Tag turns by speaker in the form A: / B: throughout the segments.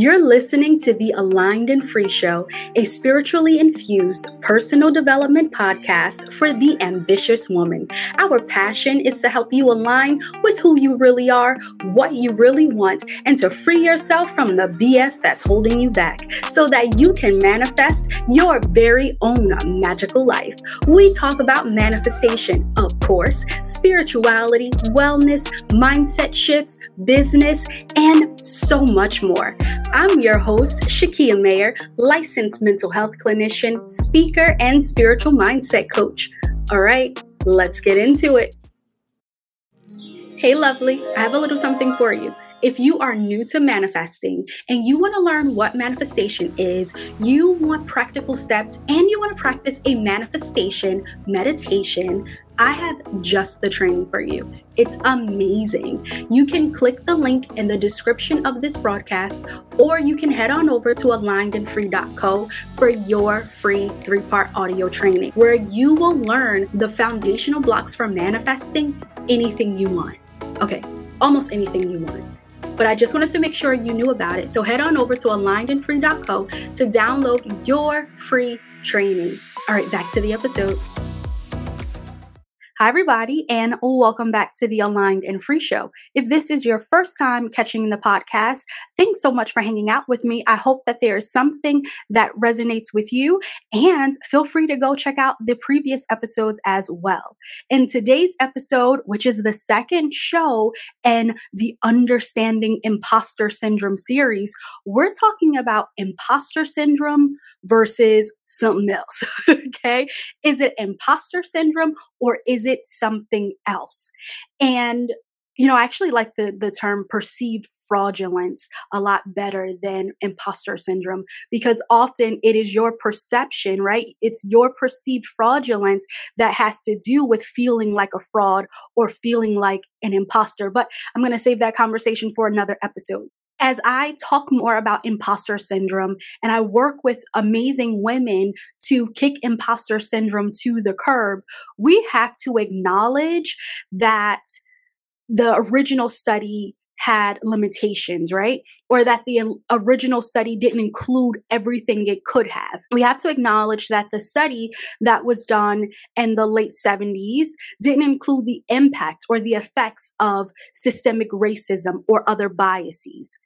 A: You're listening to the Aligned and Free Show, a spiritually infused personal development podcast for the ambitious woman. Our passion is to help you align with who you really are, what you really want, and to free yourself from the BS that's holding you back so that you can manifest your very own magical life. We talk about manifestation, of course, spirituality, wellness, mindset shifts, business, and so much more. I'm your host, Shakia Mayer, licensed mental health clinician, speaker, and spiritual mindset coach. All right, let's get into it. Hey, lovely, I have a little something for you. If you are new to manifesting and you want to learn what manifestation is, you want practical steps, and you want to practice a manifestation meditation, I have just the training for you. It's amazing. You can click the link in the description of this broadcast, or you can head on over to alignedandfree.co for your free three part audio training, where you will learn the foundational blocks for manifesting anything you want. Okay, almost anything you want but I just wanted to make sure you knew about it. So head on over to alignedandfree.co to download your free training. All right, back to the episode. Hi, everybody, and welcome back to the Aligned and Free Show. If this is your first time catching the podcast, thanks so much for hanging out with me. I hope that there is something that resonates with you, and feel free to go check out the previous episodes as well. In today's episode, which is the second show in the Understanding Imposter Syndrome series, we're talking about imposter syndrome versus something else. okay. Is it imposter syndrome or is it something else? And you know, I actually like the, the term perceived fraudulence a lot better than imposter syndrome because often it is your perception, right? It's your perceived fraudulence that has to do with feeling like a fraud or feeling like an imposter. But I'm going to save that conversation for another episode as I talk more about imposter syndrome and I work with amazing women to kick imposter syndrome to the curb, we have to acknowledge that the original study had limitations, right? Or that the original study didn't include everything it could have. We have to acknowledge that the study that was done in the late 70s didn't include the impact or the effects of systemic racism or other biases.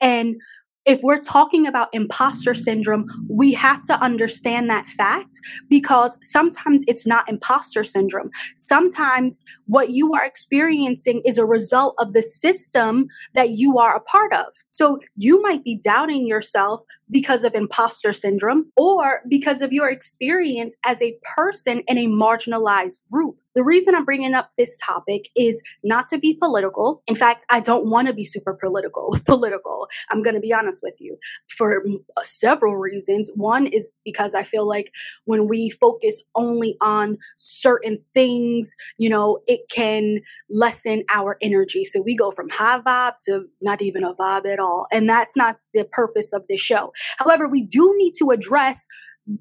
A: And if we're talking about imposter syndrome, we have to understand that fact because sometimes it's not imposter syndrome. Sometimes what you are experiencing is a result of the system that you are a part of. So you might be doubting yourself because of imposter syndrome or because of your experience as a person in a marginalized group. The reason I'm bringing up this topic is not to be political. In fact, I don't want to be super political. Political. I'm going to be honest with you for uh, several reasons. One is because I feel like when we focus only on certain things, you know, it can lessen our energy. So we go from high vibe to not even a vibe at all. And that's not the purpose of this show. However, we do need to address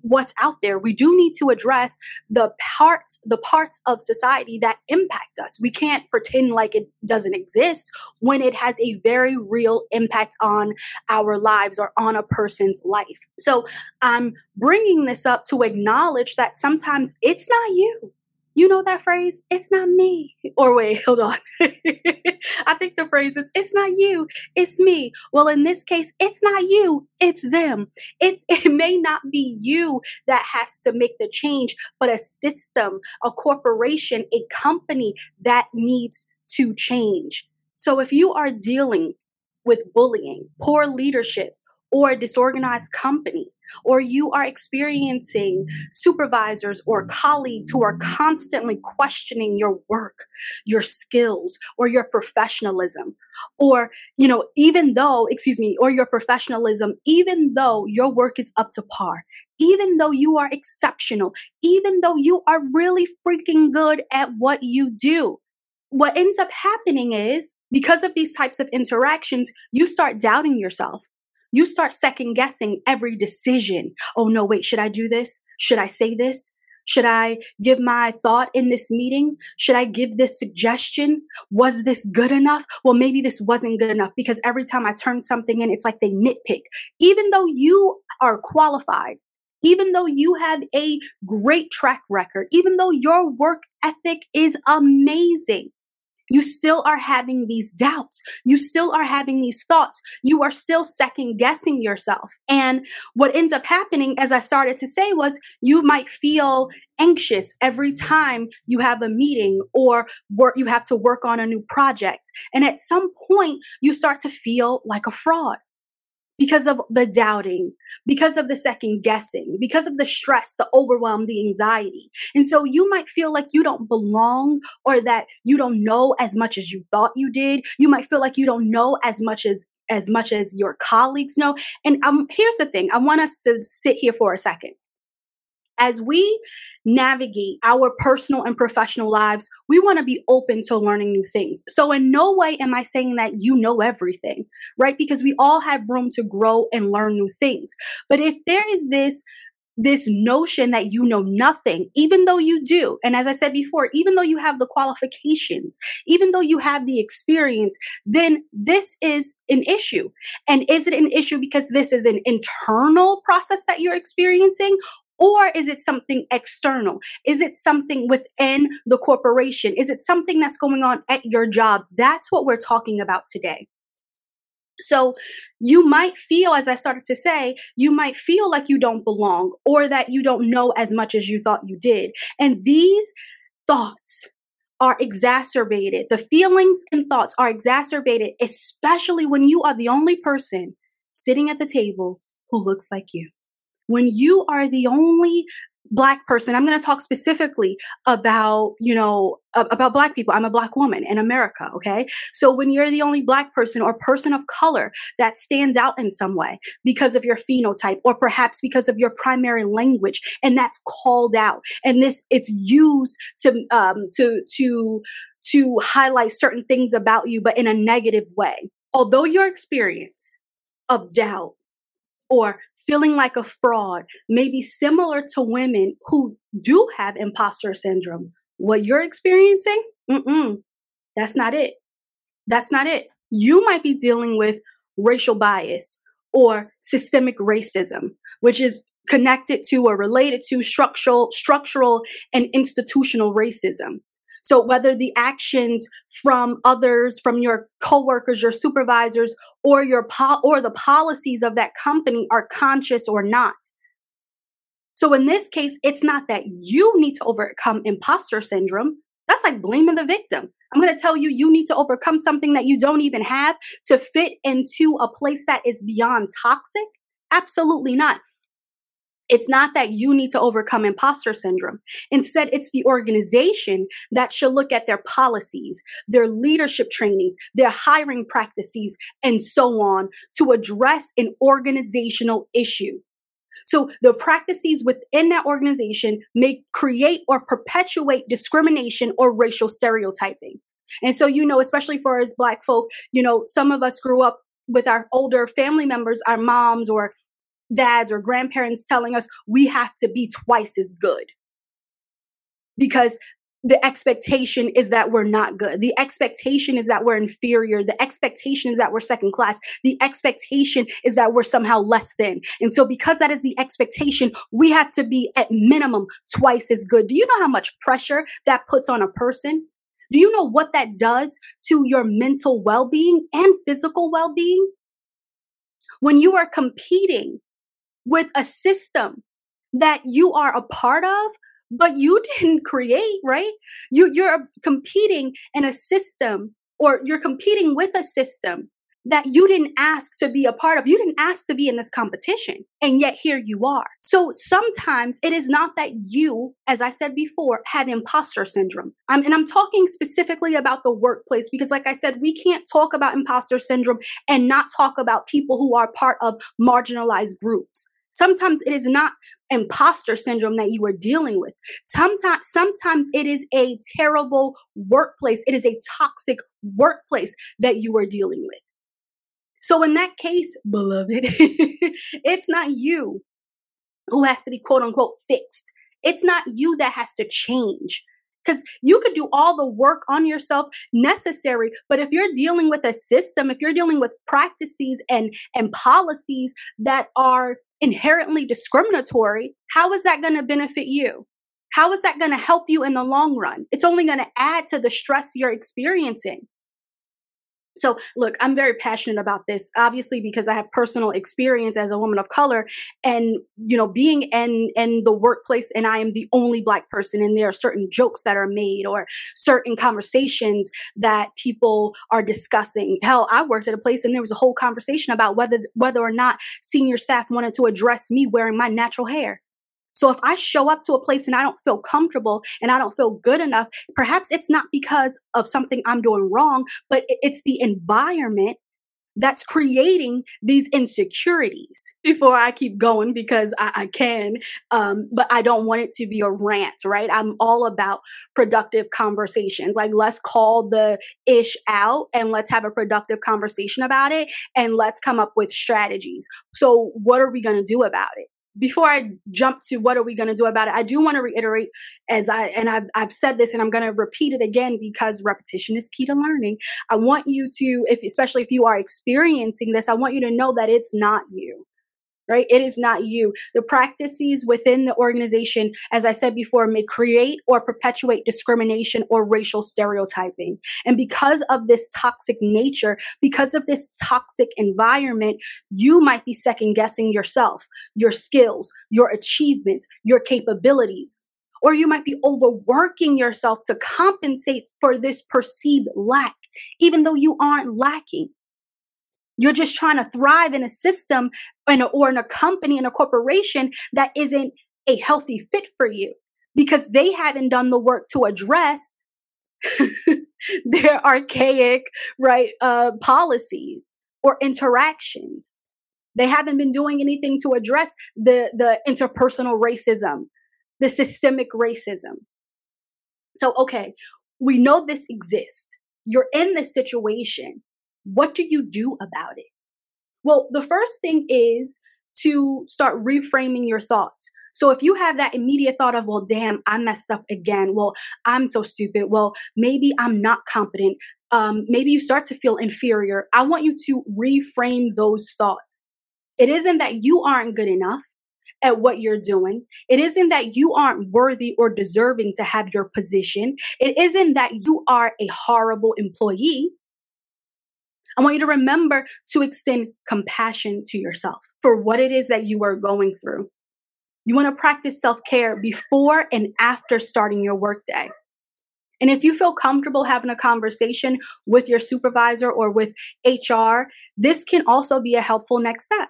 A: what's out there. We do need to address the parts, the parts of society that impact us. We can't pretend like it doesn't exist when it has a very real impact on our lives or on a person's life. So I'm bringing this up to acknowledge that sometimes it's not you. You know that phrase? It's not me. Or wait, hold on. I think the phrase is, it's not you, it's me. Well, in this case, it's not you, it's them. It, it may not be you that has to make the change, but a system, a corporation, a company that needs to change. So if you are dealing with bullying, poor leadership, or a disorganized company, or you are experiencing supervisors or colleagues who are constantly questioning your work, your skills, or your professionalism, or, you know, even though, excuse me, or your professionalism, even though your work is up to par, even though you are exceptional, even though you are really freaking good at what you do. What ends up happening is because of these types of interactions, you start doubting yourself you start second guessing every decision. Oh no, wait, should I do this? Should I say this? Should I give my thought in this meeting? Should I give this suggestion? Was this good enough? Well, maybe this wasn't good enough because every time I turn something in, it's like they nitpick. Even though you are qualified, even though you have a great track record, even though your work ethic is amazing, you still are having these doubts. You still are having these thoughts. You are still second guessing yourself. And what ends up happening, as I started to say, was you might feel anxious every time you have a meeting or work, you have to work on a new project. And at some point, you start to feel like a fraud because of the doubting, because of the second guessing, because of the stress, the overwhelm, the anxiety. And so you might feel like you don't belong or that you don't know as much as you thought you did. You might feel like you don't know as much as as much as your colleagues know. And um, here's the thing. I want us to sit here for a second. As we navigate our personal and professional lives, we want to be open to learning new things. So, in no way am I saying that you know everything, right? Because we all have room to grow and learn new things. But if there is this this notion that you know nothing, even though you do. And as I said before, even though you have the qualifications, even though you have the experience, then this is an issue. And is it an issue because this is an internal process that you're experiencing? Or is it something external? Is it something within the corporation? Is it something that's going on at your job? That's what we're talking about today. So you might feel, as I started to say, you might feel like you don't belong or that you don't know as much as you thought you did. And these thoughts are exacerbated. The feelings and thoughts are exacerbated, especially when you are the only person sitting at the table who looks like you when you are the only black person i'm going to talk specifically about you know about black people. I'm a black woman in america okay? So when you're the only black person or person of color that stands out in some way because of your phenotype or perhaps because of your primary language and that's called out and this it's used to um to to to highlight certain things about you but in a negative way. Although your experience of doubt or feeling like a fraud may be similar to women who do have imposter syndrome. What you're experiencing, mm-mm, that's not it. That's not it. You might be dealing with racial bias or systemic racism, which is connected to or related to structural, structural and institutional racism. So whether the actions from others, from your coworkers, your supervisors, or your po- or the policies of that company are conscious or not. So in this case, it's not that you need to overcome imposter syndrome. That's like blaming the victim. I'm going to tell you, you need to overcome something that you don't even have to fit into a place that is beyond toxic. Absolutely not. It's not that you need to overcome imposter syndrome. Instead, it's the organization that should look at their policies, their leadership trainings, their hiring practices, and so on to address an organizational issue. So the practices within that organization may create or perpetuate discrimination or racial stereotyping. And so, you know, especially for us Black folk, you know, some of us grew up with our older family members, our moms or dads or grandparents telling us we have to be twice as good because the expectation is that we're not good. The expectation is that we're inferior. The expectation is that we're second class. The expectation is that we're somehow less than. And so, because that is the expectation, we have to be at minimum twice as good. Do you know how much pressure that puts on a person? Do you know what that does to your mental well being and physical well being? When you are competing with a system that you are a part of but you didn't create right you you're competing in a system or you're competing with a system that you didn't ask to be a part of. You didn't ask to be in this competition, and yet here you are. So sometimes it is not that you, as I said before, have imposter syndrome. Um, and I'm talking specifically about the workplace because, like I said, we can't talk about imposter syndrome and not talk about people who are part of marginalized groups. Sometimes it is not imposter syndrome that you are dealing with. Sometimes, sometimes it is a terrible workplace. It is a toxic workplace that you are dealing with. So in that case, beloved, it's not you who has to be quote unquote fixed. It's not you that has to change because you could do all the work on yourself necessary but if you're dealing with a system if you're dealing with practices and and policies that are inherently discriminatory how is that going to benefit you? How is that going to help you in the long run? It's only going to add to the stress you're experiencing so, look, I'm very passionate about this, obviously, because I have personal experience as a woman of color and, you know, being in, in the workplace and I am the only black person and there are certain jokes that are made or certain conversations that people are discussing. Hell, I worked at a place and there was a whole conversation about whether, whether or not senior staff wanted to address me wearing my natural hair. So if I show up to a place and I don't feel comfortable and I don't feel good enough, perhaps it's not because of something I'm doing wrong, but it's the environment that's creating these insecurities before I keep going because I, I can. Um, but I don't want it to be a rant, right? I'm all about productive conversations. Like, let's call the ish out and let's have a productive conversation about it and let's come up with strategies. So, what are we going to do about it? Before I jump to what are we going to do about it, I do want to reiterate as I and I've I've said this and I'm going to repeat it again because repetition is key to learning. I want you to, if especially if you are experiencing this, I want you to know that it's not you right? It is not you. The practices within the organization, as I said before, may create or perpetuate discrimination or racial stereotyping. And because of this toxic nature, because of this toxic environment, you might be second guessing yourself, your skills, your achievements, your capabilities. Or you might be overworking yourself to compensate for this perceived lack, even though you aren't lacking. You're just trying to thrive in a system in a, or in a company, in a corporation that isn't a healthy fit for you because they haven't done the work to address their archaic, right, uh, policies or interactions. They haven't been doing anything to address the, the interpersonal racism, the systemic racism. So, okay, we know this exists. You're in this situation. What do you do about it? Well, the first thing is to start reframing your thoughts. So if you have that immediate thought of, well, damn, I messed up again. Well, I'm so stupid. Well, maybe I'm not competent. Um, maybe you start to feel inferior. I want you to reframe those thoughts. It isn't that you aren't good enough at what you're doing. It isn't that you aren't worthy or deserving to have your position. It isn't that you are a horrible employee. I want you to remember to extend compassion to yourself for what it is that you are going through. You want to practice self care before and after starting your workday. And if you feel comfortable having a conversation with your supervisor or with HR, this can also be a helpful next step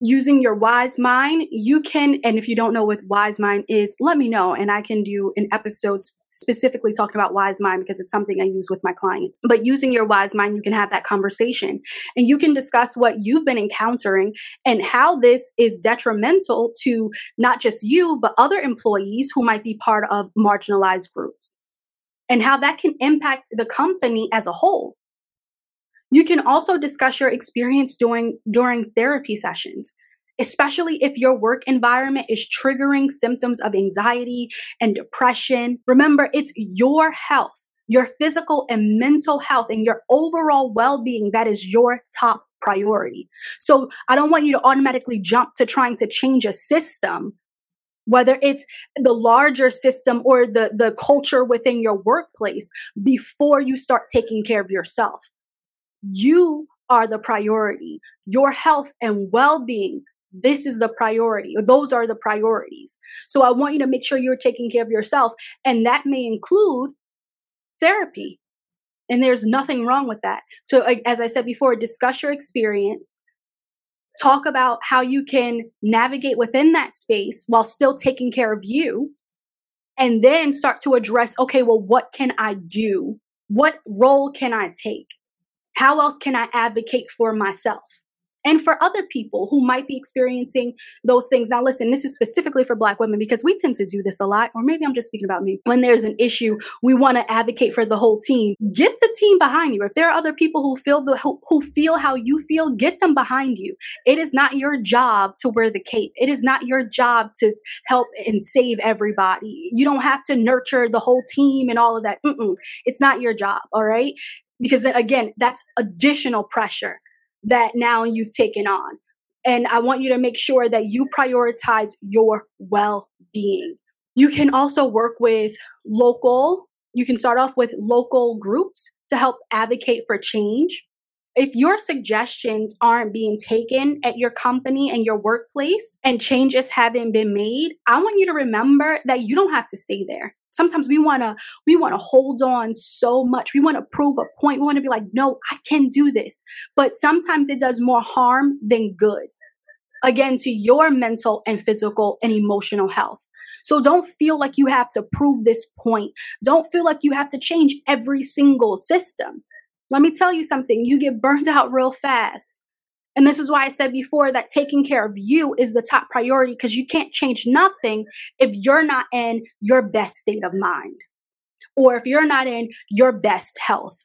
A: using your wise mind, you can, and if you don't know what wise mind is, let me know. And I can do an episode specifically talking about wise mind because it's something I use with my clients. But using your wise mind, you can have that conversation and you can discuss what you've been encountering and how this is detrimental to not just you, but other employees who might be part of marginalized groups and how that can impact the company as a whole. You can also discuss your experience during, during therapy sessions, especially if your work environment is triggering symptoms of anxiety and depression. Remember, it's your health, your physical and mental health, and your overall well being that is your top priority. So I don't want you to automatically jump to trying to change a system whether it's the larger system or the, the culture within your workplace before you start taking care of yourself. You are the priority. Your health and well being, this is the priority, or those are the priorities. So I want you to make sure you're taking care of yourself. And that may include therapy. And there's nothing wrong with that. So, as I said before, discuss your experience, talk about how you can navigate within that space while still taking care of you, and then start to address okay, well, what can I do? What role can I take? How else can I advocate for myself? and for other people who might be experiencing those things. Now, listen, this is specifically for Black women because we tend to do this a lot, or maybe I'm just speaking about me. When there's an issue, we want to advocate for the whole team. Get the team behind you. If there are other people who feel the who, who feel how you feel, get them behind you. It is not your job to wear the cape. It is not your job to help and save everybody. You don't have to nurture the whole team and all of that. Mm-mm. It's not your job. All right. Because then again, that's additional pressure that now you've taken on. And I want you to make sure that you prioritize your well being. You can also work with local, you can start off with local groups to help advocate for change. If your suggestions aren't being taken at your company and your workplace and changes haven't been made, I want you to remember that you don't have to stay there. Sometimes we want to we want to hold on so much. We want to prove a point. We want to be like no i can do this. But sometimes it does more harm than good. Again to your mental and physical and emotional health. So don't feel like you have to prove this point. Don't feel like you have to change every single system let me tell you something you get burned out real fast and this is why I said before that taking care of you is the top priority because you can't change nothing if you're not in your best state of mind or if you're not in your best health.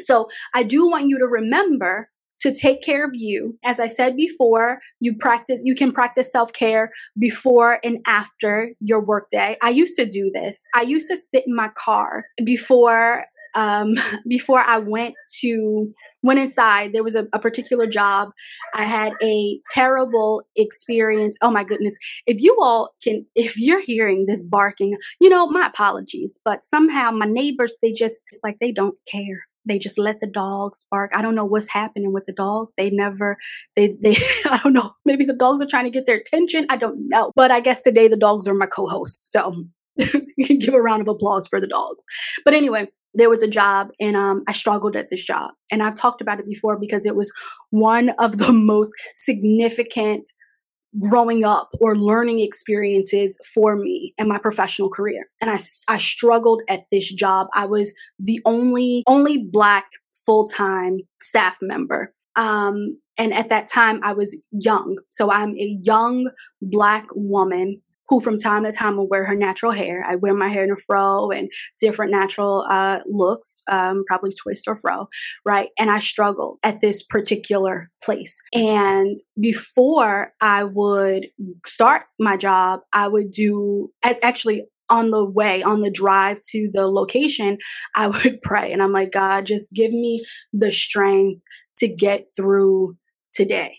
A: So I do want you to remember to take care of you. As I said before, you practice you can practice self-care before and after your workday. I used to do this. I used to sit in my car before um, before I went to went inside, there was a, a, particular job. I had a terrible experience. Oh my goodness! If you all can, if you're hearing this barking, you know my apologies. But somehow my neighbors, they just it's like they don't care. They just let the dogs bark. I don't know what's happening with the dogs. They never, they, they, I don't know. Maybe the dogs are trying to get their attention. I don't know. But I guess today the dogs are my co-hosts. So you can give a round of applause for the dogs. But anyway, there was a job and um, I struggled at this job. And I've talked about it before because it was one of the most significant growing up or learning experiences for me in my professional career. And I, I struggled at this job. I was the only, only black full-time staff member. Um, and at that time I was young. So I'm a young black woman who from time to time will wear her natural hair. I wear my hair in a fro and different natural uh, looks, um, probably twist or fro, right? And I struggled at this particular place. And before I would start my job, I would do actually on the way, on the drive to the location, I would pray. And I'm like, God, just give me the strength to get through today.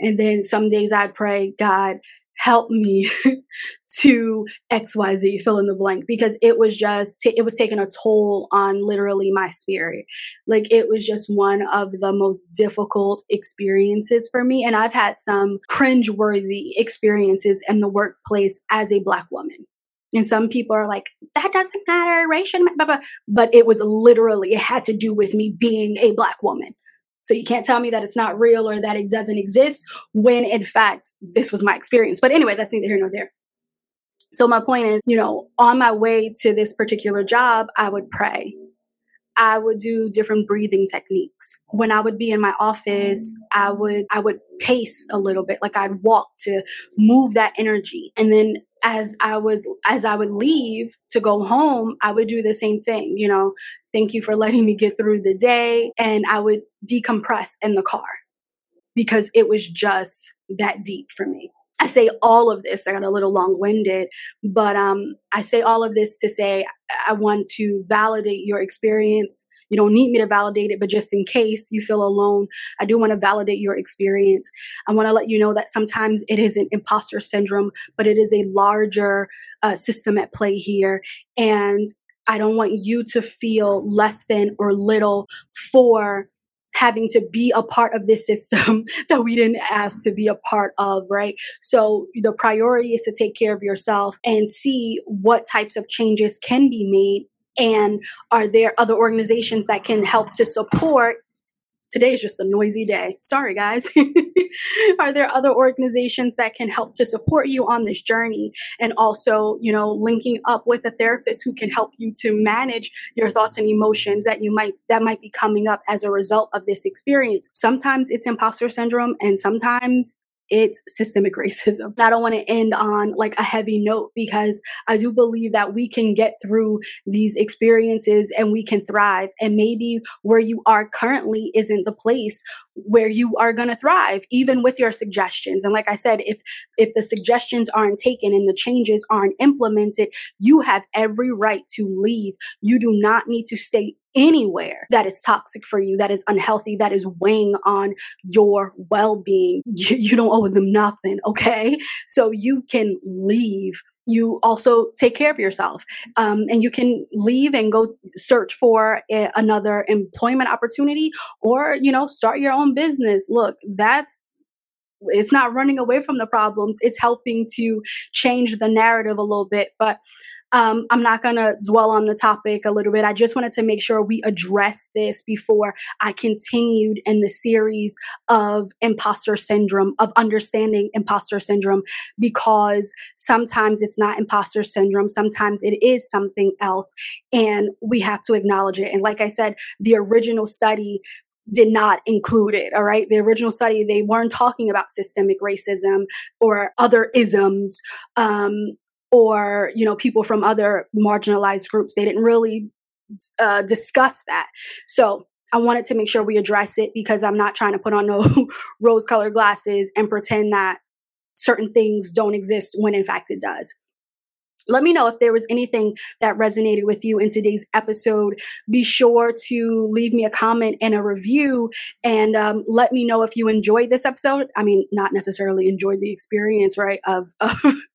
A: And then some days I'd pray, God, help me to xyz fill in the blank because it was just it was taking a toll on literally my spirit. Like it was just one of the most difficult experiences for me and i've had some cringe-worthy experiences in the workplace as a black woman. And some people are like, that doesn't matter, race racial, but it was literally, it had to do with me being a black woman. So you can't tell me that it's not real or that it doesn't exist when in fact this was my experience. But anyway, that's neither here nor there. So my point is, you know, on my way to this particular job, I would pray. I would do different breathing techniques. When I would be in my office, I would I would pace a little bit, like I'd walk to move that energy. And then as I was as I would leave to go home, I would do the same thing, you know, thank you for letting me get through the day and I would decompress in the car because it was just that deep for me. I say all of this, I got a little long winded, but um, I say all of this to say I want to validate your experience you don't need me to validate it, but just in case you feel alone, I do want to validate your experience. I want to let you know that sometimes it is an imposter syndrome, but it is a larger uh, system at play here. And I don't want you to feel less than or little for having to be a part of this system that we didn't ask to be a part of, right? So the priority is to take care of yourself and see what types of changes can be made and are there other organizations that can help to support today is just a noisy day. Sorry, guys. Are there other organizations that can help to support you on this journey? And also, you know, linking up with a therapist who can help you to manage your thoughts and emotions that you might, that might be coming up as a result of this experience. Sometimes it's imposter syndrome and sometimes it's systemic racism. I don't want to end on like a heavy note because I do believe that we can get through these experiences and we can thrive. And maybe where you are currently isn't the place where you are going to thrive even with your suggestions. And like i said if if the suggestions aren't taken and the changes aren't implemented you have every right to leave. You do not need to stay anywhere that is toxic for you that is unhealthy that is weighing on your well-being. You, you don't owe them nothing okay? So you can leave you also take care of yourself um, and you can leave and go search for a, another employment opportunity or you know start your own business. Look that's it's not running away from the problems. It's helping to change the narrative a little bit but um, I'm not going to dwell on the topic a little bit. I just wanted to make sure we address this before I continued in the series of imposter syndrome, of understanding imposter syndrome, because sometimes it's not imposter syndrome. Sometimes it is something else. And we have to acknowledge it. And like I said, the original study did not include it. All right. The original study, they weren't talking about systemic racism or other isms. Um, or you know people from other marginalized groups they didn't really uh, discuss that so i wanted to make sure we address it because i'm not trying to put on no rose colored glasses and pretend that certain things don't exist when in fact it does let me know if there was anything that resonated with you in today's episode. Be sure to leave me a comment and a review and um, let me know if you enjoyed this episode. I mean, not necessarily enjoyed the experience, right, of, of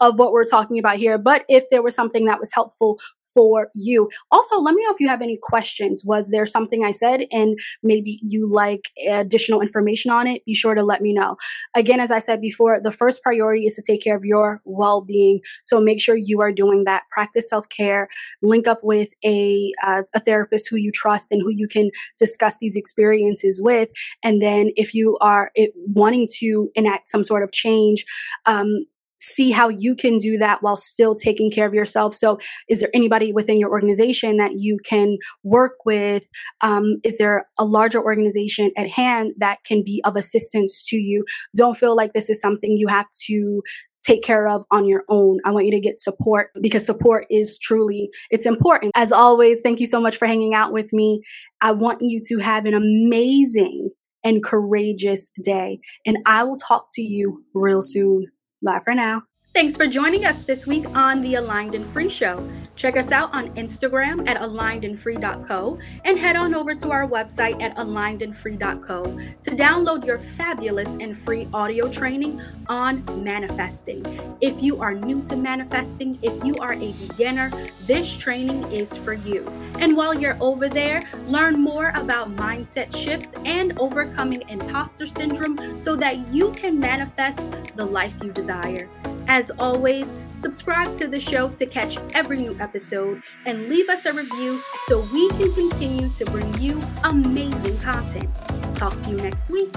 A: of what we're talking about here, but if there was something that was helpful for you. Also, let me know if you have any questions. Was there something I said and maybe you like additional information on it? Be sure to let me know. Again, as I said before, the first priority is to take care of your well being. So make sure you are doing that. Practice self care, link up with a, uh, a therapist who you trust and who you can discuss these experiences with. And then if you are it, wanting to enact some sort of change, um, see how you can do that while still taking care of yourself. So, is there anybody within your organization that you can work with? Um, is there a larger organization at hand that can be of assistance to you? Don't feel like this is something you have to take care of on your own. I want you to get support because support is truly it's important. As always, thank you so much for hanging out with me. I want you to have an amazing and courageous day and I will talk to you real soon. Bye for now. Thanks for joining us this week on the Aligned and Free Show. Check us out on Instagram at alignedandfree.co and head on over to our website at alignedandfree.co to download your fabulous and free audio training on manifesting. If you are new to manifesting, if you are a beginner, this training is for you. And while you're over there, learn more about mindset shifts and overcoming imposter syndrome so that you can manifest the life you desire. As always, subscribe to the show to catch every new episode and leave us a review so we can continue to bring you amazing content. Talk to you next week.